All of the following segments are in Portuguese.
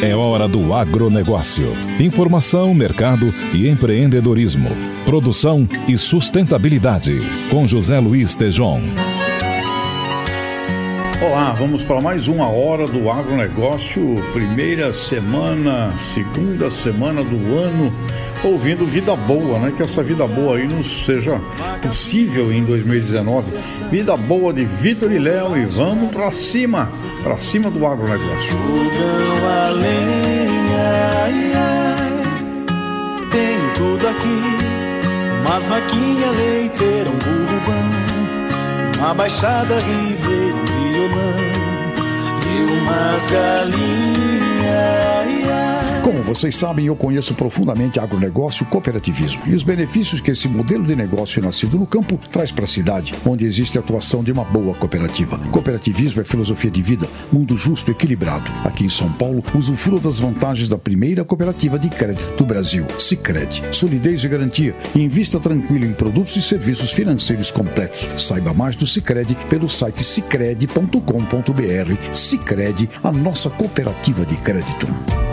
É hora do agronegócio. Informação, mercado e empreendedorismo. Produção e sustentabilidade. Com José Luiz Tejon. Olá, vamos para mais uma hora do agronegócio. Primeira semana, segunda semana do ano ouvindo Vida Boa, né? Que essa vida boa aí não seja possível em 2019. Vida boa de Vitor e Léo e vamos para cima, para cima do agronegócio. Fogão a lenha, tenho tudo aqui, umas vaquinha leiteira, um burro bom, uma baixada ribeira, um violão e umas galinhas. Como vocês sabem, eu conheço profundamente agronegócio e cooperativismo e os benefícios que esse modelo de negócio nascido no campo traz para a cidade, onde existe a atuação de uma boa cooperativa. Cooperativismo é filosofia de vida, mundo justo equilibrado. Aqui em São Paulo, usufrua das vantagens da primeira cooperativa de crédito do Brasil, Sicredi. Solidez e garantia. Invista tranquilo em produtos e serviços financeiros completos. Saiba mais do Sicredi pelo site sicredi.com.br. Sicredi, a nossa cooperativa de crédito.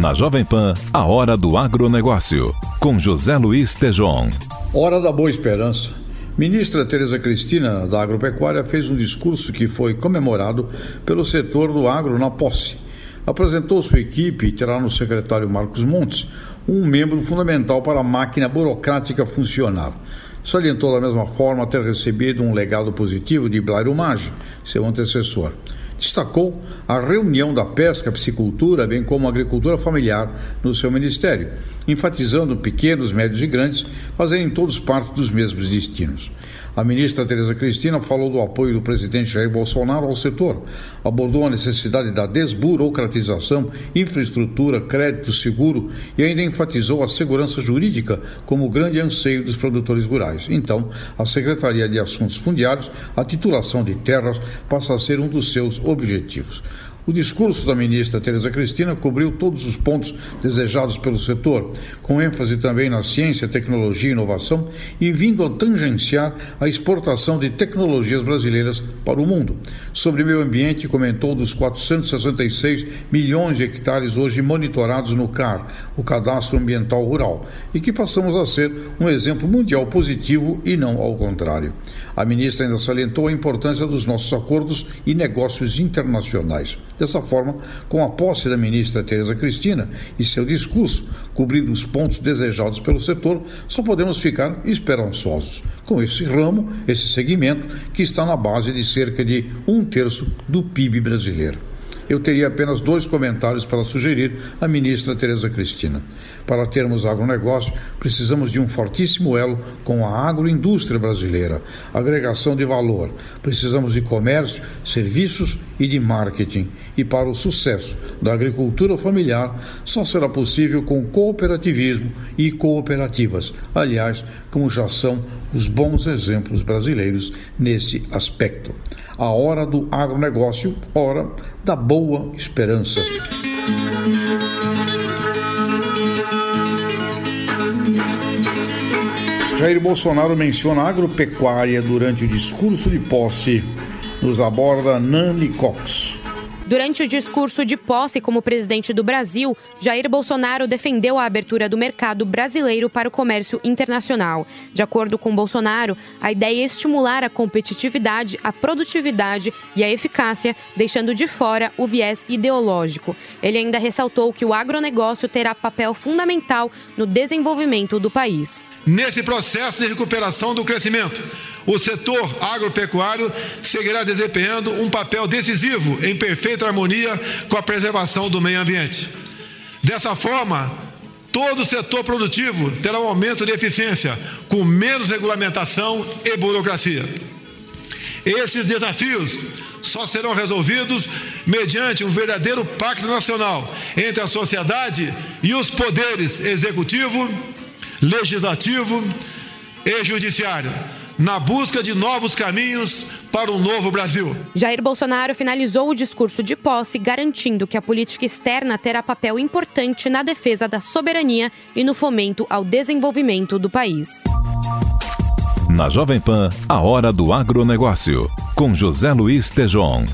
Na Jovem Pan, a hora do agronegócio, com José Luiz Tejon. Hora da Boa Esperança. Ministra Tereza Cristina, da Agropecuária, fez um discurso que foi comemorado pelo setor do agro na posse. Apresentou sua equipe e terá no secretário Marcos Montes um membro fundamental para a máquina burocrática funcionar. Salientou da mesma forma ter recebido um legado positivo de Blairo Maggi, seu antecessor destacou a reunião da pesca, piscicultura, bem como agricultura familiar no seu ministério, enfatizando pequenos, médios e grandes fazerem todos parte dos mesmos destinos. A ministra Tereza Cristina falou do apoio do presidente Jair Bolsonaro ao setor, abordou a necessidade da desburocratização, infraestrutura, crédito seguro e ainda enfatizou a segurança jurídica como grande anseio dos produtores rurais. Então, a Secretaria de Assuntos Fundiários, a titulação de terras passa a ser um dos seus objetivos. O discurso da ministra Tereza Cristina cobriu todos os pontos desejados pelo setor, com ênfase também na ciência, tecnologia e inovação e vindo a tangenciar a exportação de tecnologias brasileiras para o mundo. Sobre meio ambiente, comentou dos 466 milhões de hectares hoje monitorados no CAR, o Cadastro Ambiental Rural, e que passamos a ser um exemplo mundial positivo e não ao contrário. A ministra ainda salientou a importância dos nossos acordos e negócios internacionais. Dessa forma, com a posse da ministra Tereza Cristina e seu discurso cobrindo os pontos desejados pelo setor, só podemos ficar esperançosos. Com esse ramo, esse segmento que está na base de cerca de um terço do PIB brasileiro eu teria apenas dois comentários para sugerir à ministra Tereza Cristina. Para termos agronegócio, precisamos de um fortíssimo elo com a agroindústria brasileira, agregação de valor. Precisamos de comércio, serviços e de marketing. E para o sucesso da agricultura familiar, só será possível com cooperativismo e cooperativas. Aliás, como já são os bons exemplos brasileiros nesse aspecto. A hora do agronegócio, hora da boa esperança. Jair Bolsonaro menciona a agropecuária durante o discurso de posse. Nos aborda Nani Cox. Durante o discurso de posse como presidente do Brasil, Jair Bolsonaro defendeu a abertura do mercado brasileiro para o comércio internacional. De acordo com Bolsonaro, a ideia é estimular a competitividade, a produtividade e a eficácia, deixando de fora o viés ideológico. Ele ainda ressaltou que o agronegócio terá papel fundamental no desenvolvimento do país. Nesse processo de recuperação do crescimento, o setor agropecuário seguirá desempenhando um papel decisivo em perfeita harmonia com a preservação do meio ambiente. Dessa forma, todo o setor produtivo terá um aumento de eficiência, com menos regulamentação e burocracia. Esses desafios só serão resolvidos mediante um verdadeiro pacto nacional entre a sociedade e os poderes executivo, legislativo e judiciário, na busca de novos caminhos para um novo Brasil. Jair Bolsonaro finalizou o discurso de posse garantindo que a política externa terá papel importante na defesa da soberania e no fomento ao desenvolvimento do país. Na Jovem Pan, a hora do agronegócio, com José Luiz Tejon.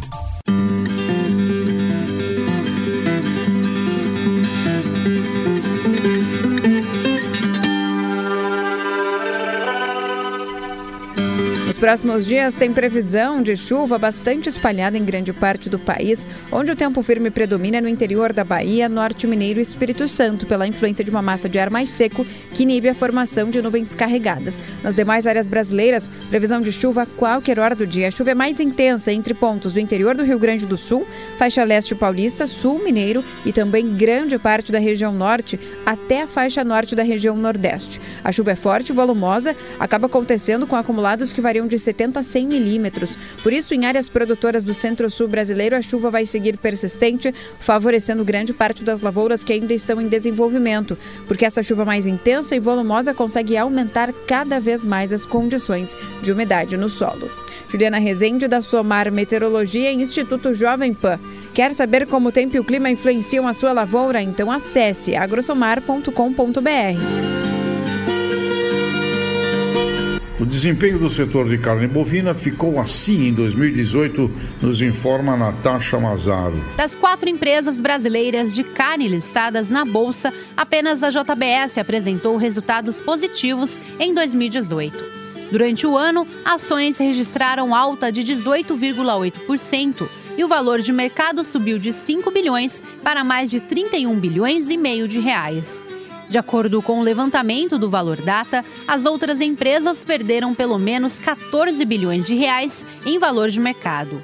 Nos próximos dias tem previsão de chuva bastante espalhada em grande parte do país, onde o tempo firme predomina no interior da Bahia, Norte Mineiro e Espírito Santo, pela influência de uma massa de ar mais seco que inibe a formação de nuvens carregadas. Nas demais áreas brasileiras, previsão de chuva a qualquer hora do dia. A chuva é mais intensa entre pontos do interior do Rio Grande do Sul, faixa leste paulista, sul mineiro e também grande parte da região norte até a faixa norte da região nordeste. A chuva é forte e volumosa, acaba acontecendo com acumulados que variam de 70 a 100 milímetros. Por isso, em áreas produtoras do centro-sul brasileiro, a chuva vai seguir persistente, favorecendo grande parte das lavouras que ainda estão em desenvolvimento, porque essa chuva mais intensa e volumosa consegue aumentar cada vez mais as condições de umidade no solo. Juliana Rezende, da Somar Meteorologia e Instituto Jovem Pan. Quer saber como o tempo e o clima influenciam a sua lavoura? Então acesse agrosomar.com.br. O desempenho do setor de carne bovina ficou assim em 2018, nos informa Natasha Mazaro. Das quatro empresas brasileiras de carne listadas na Bolsa, apenas a JBS apresentou resultados positivos em 2018. Durante o ano, ações registraram alta de 18,8% e o valor de mercado subiu de 5 bilhões para mais de 31 bilhões e meio de reais. De acordo com o levantamento do Valor Data, as outras empresas perderam pelo menos 14 bilhões de reais em valor de mercado.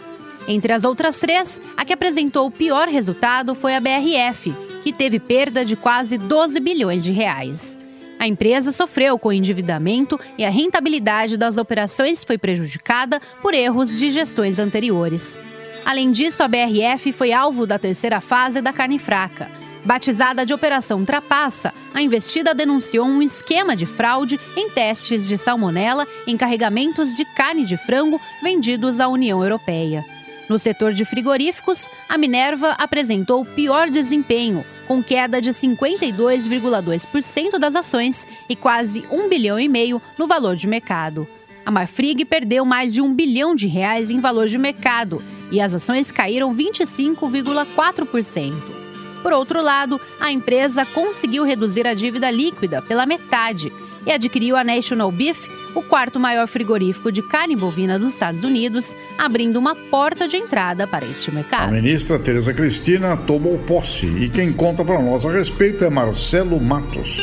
Entre as outras três, a que apresentou o pior resultado foi a BRF, que teve perda de quase 12 bilhões de reais. A empresa sofreu com o endividamento e a rentabilidade das operações foi prejudicada por erros de gestões anteriores. Além disso, a BRF foi alvo da terceira fase da carne fraca Batizada de Operação Trapaça, a investida denunciou um esquema de fraude em testes de salmonela em carregamentos de carne de frango vendidos à União Europeia. No setor de frigoríficos, a Minerva apresentou pior desempenho, com queda de 52,2% das ações e quase um bilhão e meio no valor de mercado. A Marfrig perdeu mais de um bilhão de reais em valor de mercado e as ações caíram 25,4%. Por outro lado, a empresa conseguiu reduzir a dívida líquida pela metade e adquiriu a National Beef, o quarto maior frigorífico de carne bovina dos Estados Unidos, abrindo uma porta de entrada para este mercado. A ministra Tereza Cristina tomou posse e quem conta para nós a respeito é Marcelo Matos.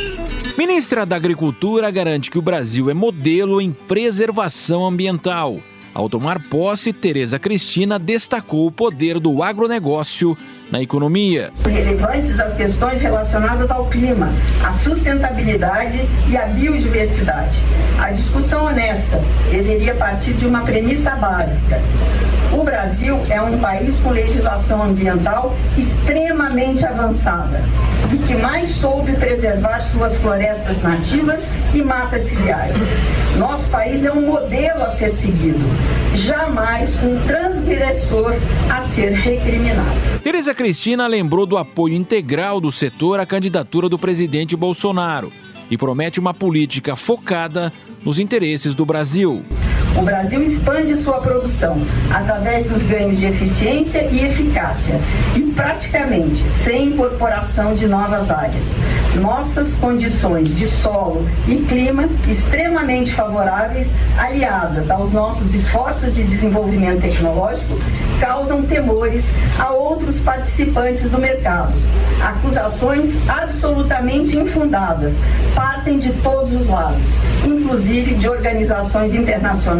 Ministra da Agricultura garante que o Brasil é modelo em preservação ambiental. Ao tomar posse, Tereza Cristina destacou o poder do agronegócio na economia. Relevantes as questões relacionadas ao clima, à sustentabilidade e à biodiversidade. A discussão honesta deveria partir de uma premissa básica. O Brasil é um país com legislação ambiental extremamente avançada e que mais soube preservar suas florestas nativas e matas ciliares. Nosso país é um modelo a ser seguido, jamais um transgressor a ser recriminado. Tereza Cristina lembrou do apoio integral do setor à candidatura do presidente Bolsonaro e promete uma política focada nos interesses do Brasil. O Brasil expande sua produção através dos ganhos de eficiência e eficácia e praticamente sem incorporação de novas áreas. Nossas condições de solo e clima extremamente favoráveis, aliadas aos nossos esforços de desenvolvimento tecnológico, causam temores a outros participantes do mercado. Acusações absolutamente infundadas partem de todos os lados, inclusive de organizações internacionais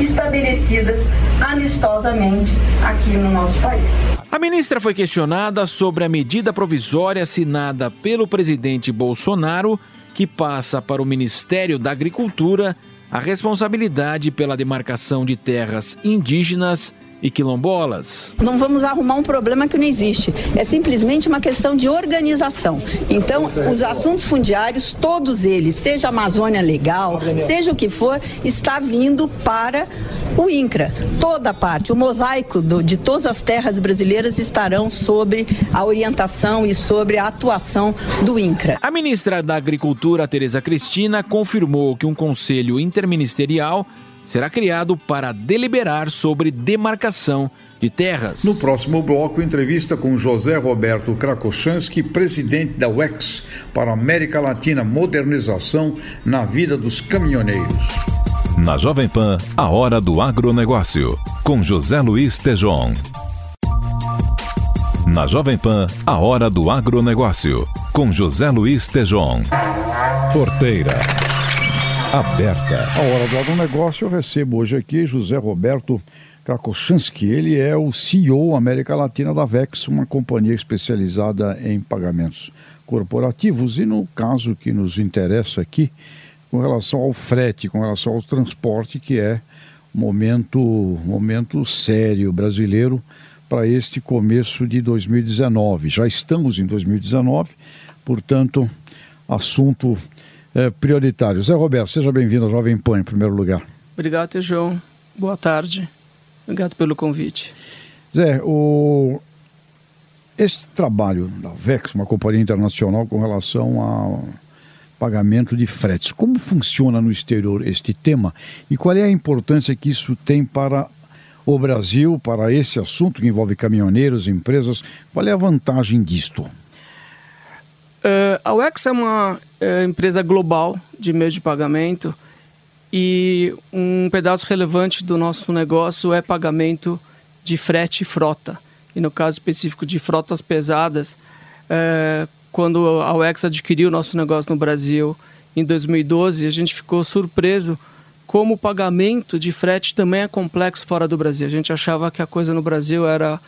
estabelecidas amistosamente aqui no nosso país. A ministra foi questionada sobre a medida provisória assinada pelo presidente Bolsonaro, que passa para o Ministério da Agricultura a responsabilidade pela demarcação de terras indígenas e quilombolas. Não vamos arrumar um problema que não existe. É simplesmente uma questão de organização. Então, os assuntos fundiários, todos eles, seja Amazônia Legal, seja o que for, está vindo para o INCRA. Toda a parte, o mosaico do, de todas as terras brasileiras estarão sob a orientação e sobre a atuação do INCRA. A ministra da Agricultura, Tereza Cristina, confirmou que um conselho interministerial será criado para deliberar sobre demarcação de terras. No próximo bloco, entrevista com José Roberto Krakoshansky, presidente da UEX para a América Latina Modernização na vida dos caminhoneiros. Na Jovem Pan, a hora do agronegócio, com José Luiz Tejon. Na Jovem Pan, a hora do agronegócio, com José Luiz Tejon. Porteira. Aberta. A hora do agronegócio, eu recebo hoje aqui José Roberto Krakoshansky. Ele é o CEO América Latina da VEX, uma companhia especializada em pagamentos corporativos. E no caso que nos interessa aqui, com relação ao frete, com relação ao transporte, que é momento, momento sério brasileiro para este começo de 2019. Já estamos em 2019, portanto, assunto é, prioritário. Zé Roberto, seja bem-vindo ao Jovem Pan, em primeiro lugar. Obrigado, João. Boa tarde. Obrigado pelo convite. Zé, o... este trabalho da VEX, uma companhia internacional com relação ao pagamento de fretes, como funciona no exterior este tema e qual é a importância que isso tem para o Brasil para esse assunto que envolve caminhoneiros, empresas? Qual é a vantagem disto? Uh, a UX é uma uh, empresa global de meios de pagamento e um pedaço relevante do nosso negócio é pagamento de frete e frota. E no caso específico de frotas pesadas, uh, quando a UX adquiriu o nosso negócio no Brasil em 2012, a gente ficou surpreso como o pagamento de frete também é complexo fora do Brasil. A gente achava que a coisa no Brasil era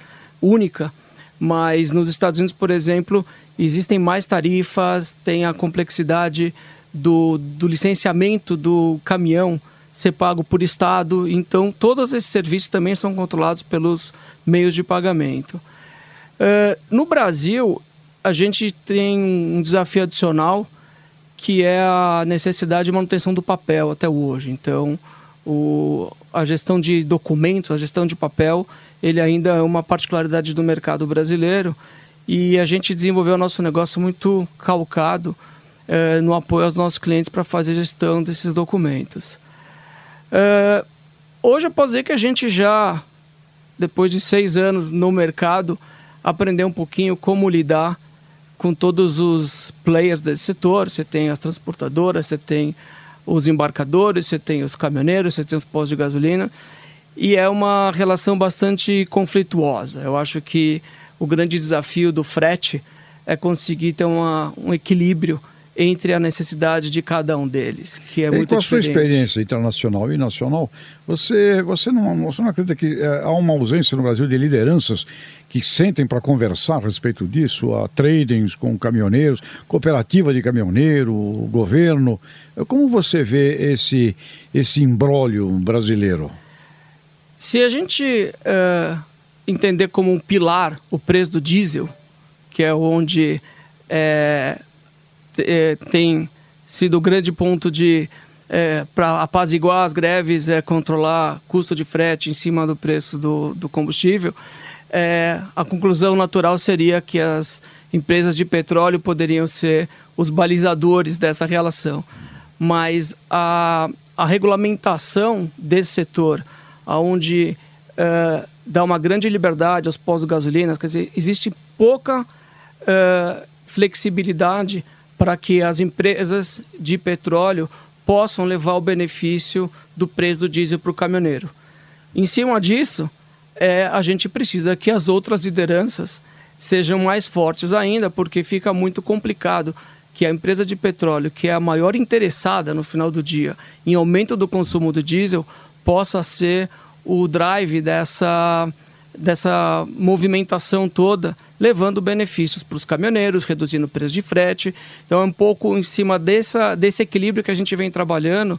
única, mas nos Estados Unidos, por exemplo, existem mais tarifas, tem a complexidade do, do licenciamento do caminhão ser pago por Estado, então todos esses serviços também são controlados pelos meios de pagamento. Uh, no Brasil, a gente tem um desafio adicional que é a necessidade de manutenção do papel até hoje. Então, o, a gestão de documentos, a gestão de papel, ele ainda é uma particularidade do mercado brasileiro e a gente desenvolveu o nosso negócio muito calcado eh, no apoio aos nossos clientes para fazer gestão desses documentos. Eh, hoje eu posso dizer que a gente já, depois de seis anos no mercado, aprendeu um pouquinho como lidar com todos os players desse setor. Você tem as transportadoras, você tem os embarcadores, você tem os caminhoneiros, você tem os postos de gasolina. E é uma relação bastante conflituosa. Eu acho que o grande desafio do frete é conseguir ter uma, um equilíbrio entre a necessidade de cada um deles, que é e muito com a sua experiência internacional e nacional, você, você, não, você não acredita que é, há uma ausência no Brasil de lideranças que sentem para conversar a respeito disso? Há tradings com caminhoneiros, cooperativa de caminhoneiro, governo. Como você vê esse, esse imbróglio brasileiro? Se a gente uh, entender como um pilar o preço do diesel, que é onde é, é, tem sido grande ponto de é, para apaziguar as greves é controlar custo de frete em cima do preço do, do combustível. É, a conclusão natural seria que as empresas de petróleo poderiam ser os balizadores dessa relação. Mas a, a regulamentação desse setor, onde é, dá uma grande liberdade aos postos gasolina, quer dizer, existe pouca é, flexibilidade para que as empresas de petróleo possam levar o benefício do preço do diesel para o caminhoneiro. Em cima disso, é, a gente precisa que as outras lideranças sejam mais fortes ainda, porque fica muito complicado que a empresa de petróleo, que é a maior interessada no final do dia em aumento do consumo do diesel, possa ser o drive dessa dessa movimentação toda, levando benefícios para os caminhoneiros, reduzindo o preço de frete. Então é um pouco em cima dessa, desse equilíbrio que a gente vem trabalhando,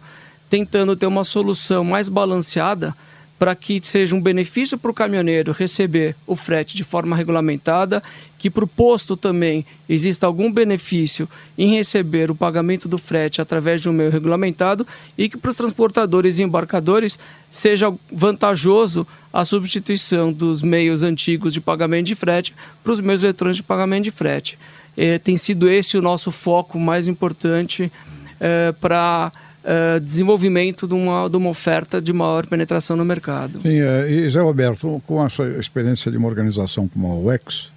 tentando ter uma solução mais balanceada para que seja um benefício para o caminhoneiro receber o frete de forma regulamentada, que para o posto também exista algum benefício em receber o pagamento do frete através de um meio regulamentado e que para os transportadores e embarcadores seja vantajoso a substituição dos meios antigos de pagamento de frete para os meios eletrônicos de pagamento de frete. É, tem sido esse o nosso foco mais importante é, para uh, desenvolvimento de uma, de uma oferta de maior penetração no mercado. Sim, é, e Zé Roberto, com essa experiência de uma organização como a UEX,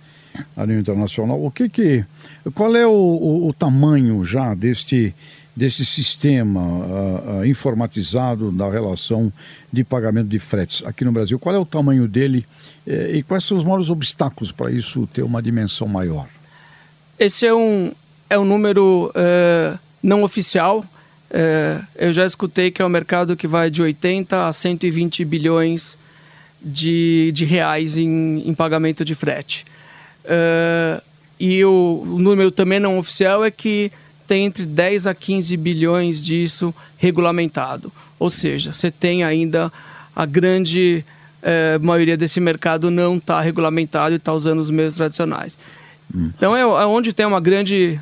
a nível internacional, o que que, qual é o, o, o tamanho já deste desse sistema uh, uh, informatizado da relação de pagamento de fretes aqui no Brasil? Qual é o tamanho dele eh, e quais são os maiores obstáculos para isso ter uma dimensão maior? Esse é um, é um número uh, não oficial. Eu já escutei que é um mercado que vai de 80 a 120 bilhões de, de reais em, em pagamento de frete. e o, o número também não oficial é que tem entre 10 a 15 bilhões disso regulamentado. Ou seja, você tem ainda a grande eh, maioria desse mercado não está regulamentado e está usando os meios tradicionais. Hum. Então é, é, onde tem uma grande,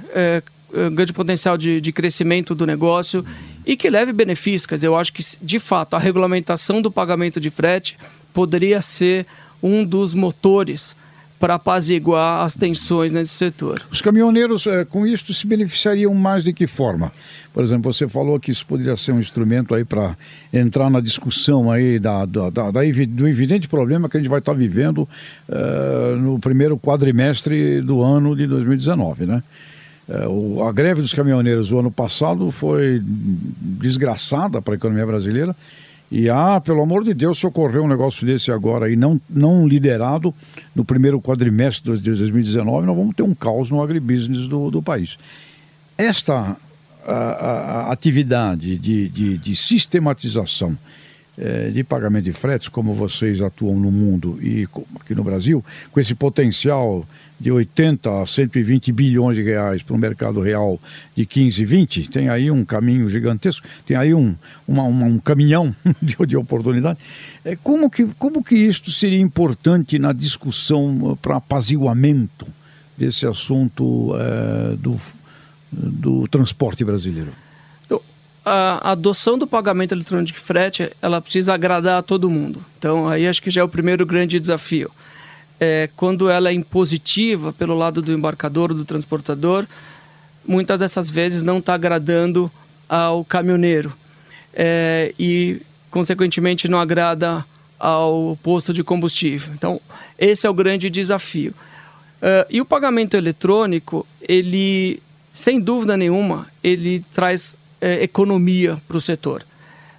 eh, grande potencial de, de crescimento do negócio e que leve benefícios. Eu acho que, de fato, a regulamentação do pagamento de frete poderia ser um dos motores para apaziguar as tensões nesse setor. Os caminhoneiros, é, com isso, se beneficiariam mais de que forma? Por exemplo, você falou que isso poderia ser um instrumento aí para entrar na discussão aí da, da, da, do evidente problema que a gente vai estar vivendo uh, no primeiro quadrimestre do ano de 2019, né? Uh, a greve dos caminhoneiros do ano passado foi desgraçada para a economia brasileira e ah, pelo amor de Deus, se ocorrer um negócio desse agora e não, não liderado no primeiro quadrimestre de 2019, nós vamos ter um caos no agribusiness do, do país. Esta a, a, atividade de, de, de sistematização eh, de pagamento de fretes, como vocês atuam no mundo e aqui no Brasil, com esse potencial de 80 a 120 bilhões de reais para o mercado real de 15, 20, tem aí um caminho gigantesco, tem aí um, uma, uma, um caminhão de, de oportunidade. É, como, que, como que isto seria importante na discussão para apaziguamento desse assunto é, do, do transporte brasileiro? A adoção do pagamento eletrônico de frete, ela precisa agradar a todo mundo. Então, aí acho que já é o primeiro grande desafio é, quando ela é impositiva pelo lado do embarcador, do transportador, muitas dessas vezes não está agradando ao caminhoneiro é, e, consequentemente, não agrada ao posto de combustível. Então, esse é o grande desafio. Uh, e o pagamento eletrônico, ele, sem dúvida nenhuma, ele traz é, economia para o setor.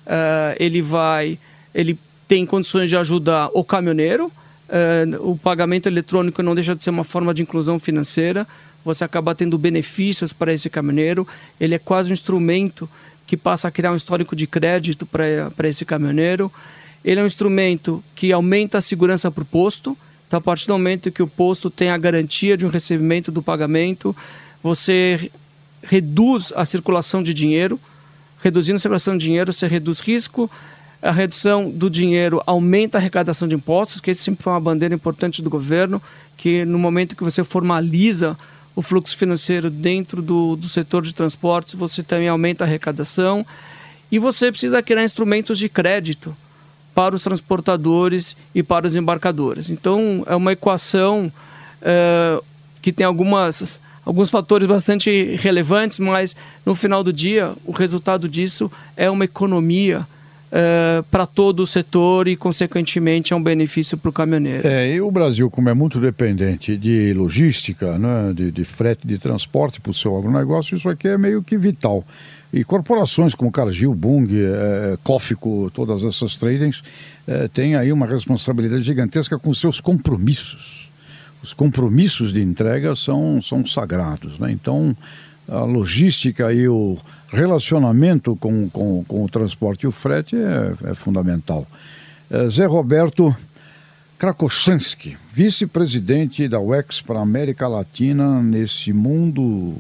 Uh, ele vai, ele tem condições de ajudar o caminhoneiro, Uh, o pagamento eletrônico não deixa de ser uma forma de inclusão financeira. Você acaba tendo benefícios para esse caminhoneiro. Ele é quase um instrumento que passa a criar um histórico de crédito para esse caminhoneiro. Ele é um instrumento que aumenta a segurança para o posto. Então, a partir do momento que o posto tem a garantia de um recebimento do pagamento, você reduz a circulação de dinheiro. Reduzindo a circulação de dinheiro, você reduz risco, a redução do dinheiro aumenta a arrecadação de impostos, que esse sempre foi uma bandeira importante do governo, que no momento que você formaliza o fluxo financeiro dentro do, do setor de transportes, você também aumenta a arrecadação. E você precisa criar instrumentos de crédito para os transportadores e para os embarcadores. Então, é uma equação uh, que tem algumas, alguns fatores bastante relevantes, mas no final do dia, o resultado disso é uma economia uh, para todo o setor e, consequentemente, é um benefício para o caminhoneiro. É, e o Brasil, como é muito dependente de logística, né, de, de frete de transporte para o seu agronegócio, isso aqui é meio que vital. E corporações como Cargill, Bung, é, todas essas tradings, têm aí uma responsabilidade gigantesca com seus compromissos. Os compromissos de entrega são, são sagrados. Né? Então, a logística e o relacionamento com, com, com o transporte e o frete é, é fundamental. É, Zé Roberto Krakoshansky, vice-presidente da UEX para a América Latina, nesse mundo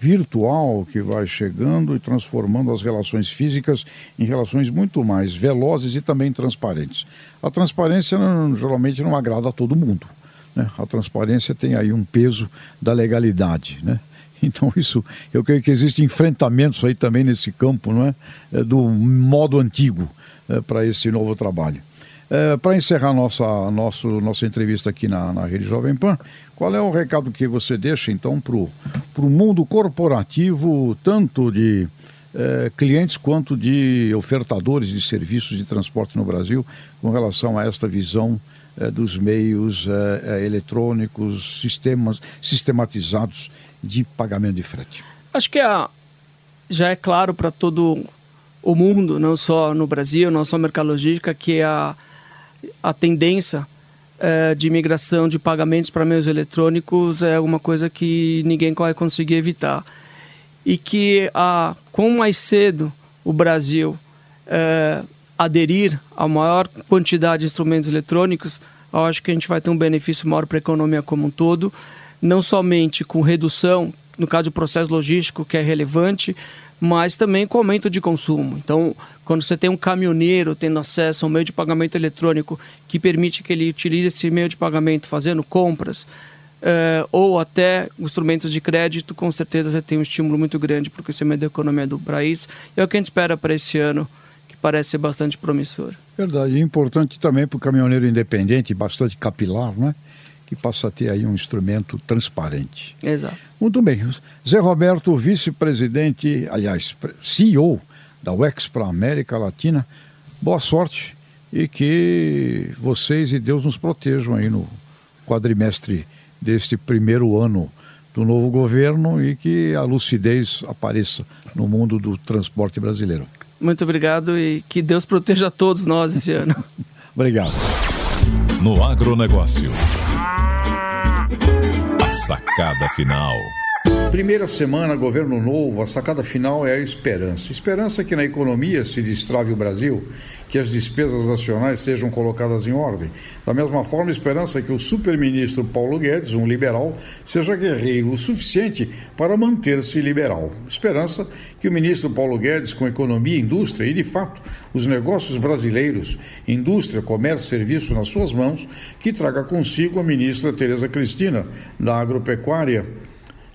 virtual que vai chegando e transformando as relações físicas em relações muito mais velozes e também transparentes. A transparência não, geralmente não agrada a todo mundo. Né? A transparência tem aí um peso da legalidade. Né? Então isso, eu creio que existem enfrentamentos aí também nesse campo, não é? é do modo antigo é, para esse novo trabalho. É, para encerrar nossa, nosso, nossa entrevista aqui na, na Rede Jovem Pan, qual é o recado que você deixa então para o mundo corporativo, tanto de é, clientes quanto de ofertadores de serviços de transporte no Brasil, com relação a esta visão dos meios é, eletrônicos, sistemas sistematizados de pagamento de frete? Acho que a, já é claro para todo o mundo, não só no Brasil, não só a mercado que a, a tendência é, de migração de pagamentos para meios eletrônicos é uma coisa que ninguém vai conseguir evitar. E que a, com mais cedo o Brasil é, aderir à maior quantidade de instrumentos eletrônicos, eu acho que a gente vai ter um benefício maior para a economia como um todo, não somente com redução, no caso do processo logístico, que é relevante, mas também com aumento de consumo. Então, quando você tem um caminhoneiro tendo acesso a um meio de pagamento eletrônico que permite que ele utilize esse meio de pagamento fazendo compras, eh, ou até instrumentos de crédito, com certeza você tem um estímulo muito grande para o crescimento da economia do país. É o que a gente espera para esse ano, parece ser bastante promissor. Verdade. E importante também para o caminhoneiro independente, bastante capilar, né? que passa a ter aí um instrumento transparente. Exato. Muito bem. Zé Roberto, vice-presidente, aliás, CEO da UEX para a América Latina, boa sorte e que vocês e Deus nos protejam aí no quadrimestre deste primeiro ano do novo governo e que a lucidez apareça no mundo do transporte brasileiro. Muito obrigado e que Deus proteja todos nós esse ano. obrigado. No agronegócio. A sacada final. Primeira semana, governo novo, a sacada final é a esperança. Esperança que na economia se destrave o Brasil, que as despesas nacionais sejam colocadas em ordem. Da mesma forma, esperança que o superministro Paulo Guedes, um liberal, seja guerreiro o suficiente para manter-se liberal. Esperança que o ministro Paulo Guedes, com economia e indústria e, de fato, os negócios brasileiros, indústria, comércio e serviço nas suas mãos, que traga consigo a ministra Tereza Cristina, da agropecuária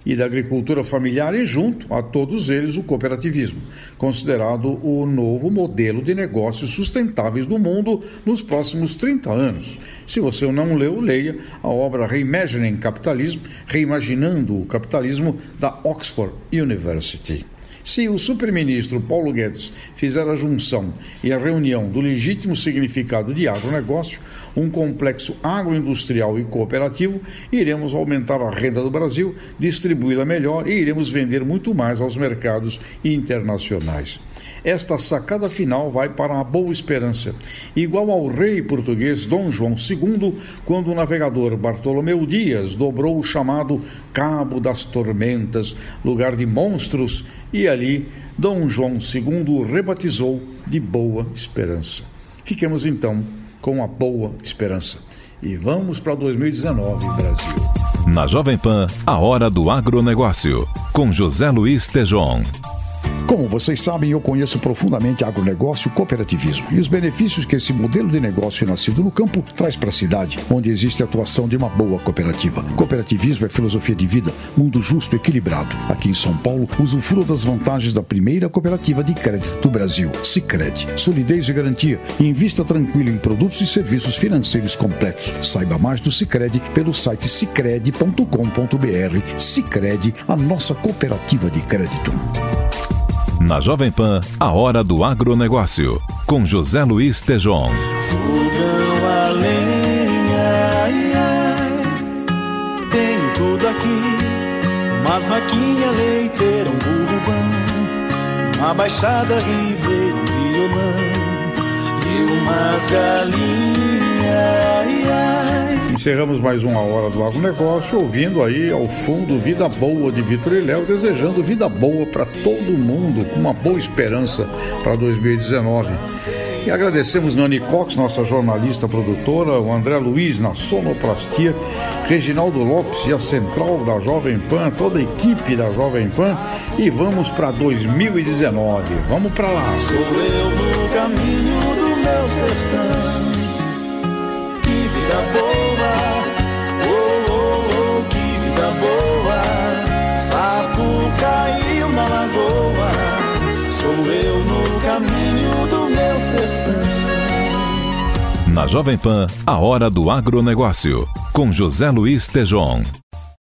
e da agricultura familiar e, junto a todos eles, o cooperativismo, considerado o novo modelo de negócios sustentáveis do mundo nos próximos 30 anos. Se você não leu, leia a obra Reimagining Capitalism, Reimaginando o Capitalismo, da Oxford University. Se o superministro Paulo Guedes fizer a junção e a reunião do legítimo significado de agronegócio, um complexo agroindustrial e cooperativo, iremos aumentar a renda do Brasil, distribuí-la melhor e iremos vender muito mais aos mercados internacionais. Esta sacada final vai para a Boa Esperança, igual ao rei português Dom João II, quando o navegador Bartolomeu Dias dobrou o chamado Cabo das Tormentas, lugar de monstros, e ali Dom João II rebatizou de Boa Esperança. Fiquemos então com a Boa Esperança. E vamos para 2019, Brasil. Na Jovem Pan, a hora do agronegócio, com José Luiz Tejon. Como vocês sabem, eu conheço profundamente agronegócio e cooperativismo e os benefícios que esse modelo de negócio nascido no campo traz para a cidade, onde existe a atuação de uma boa cooperativa. Cooperativismo é filosofia de vida, mundo justo e equilibrado. Aqui em São Paulo, usufrua das vantagens da primeira cooperativa de crédito do Brasil, Sicredi. Solidez e garantia. Invista tranquilo em produtos e serviços financeiros completos. Saiba mais do Sicredi pelo site sicredi.com.br. Sicredi, a nossa cooperativa de crédito. Na Jovem Pan, a hora do agronegócio, com José Luiz Tejon. Fogão a lenha, ai, tenho tudo aqui, umas vaquinha leiteira, um burro bom, uma baixada ribeira, um violão e umas galinhas. Encerramos mais uma hora do agronegócio, ouvindo aí ao fundo Vida Boa de Vitor e Léo, desejando vida boa para todo mundo, com uma boa esperança para 2019. E agradecemos Nani Cox, nossa jornalista produtora, o André Luiz na sonoplastia, Reginaldo Lopes e a central da Jovem Pan, toda a equipe da Jovem Pan. E vamos para 2019. Vamos para lá. Sou eu no caminho do meu sertão. Que vida boa, lagoa. Sou eu no caminho do meu sertão. Na Jovem Pan, a hora do agronegócio, com José Luiz Tejon.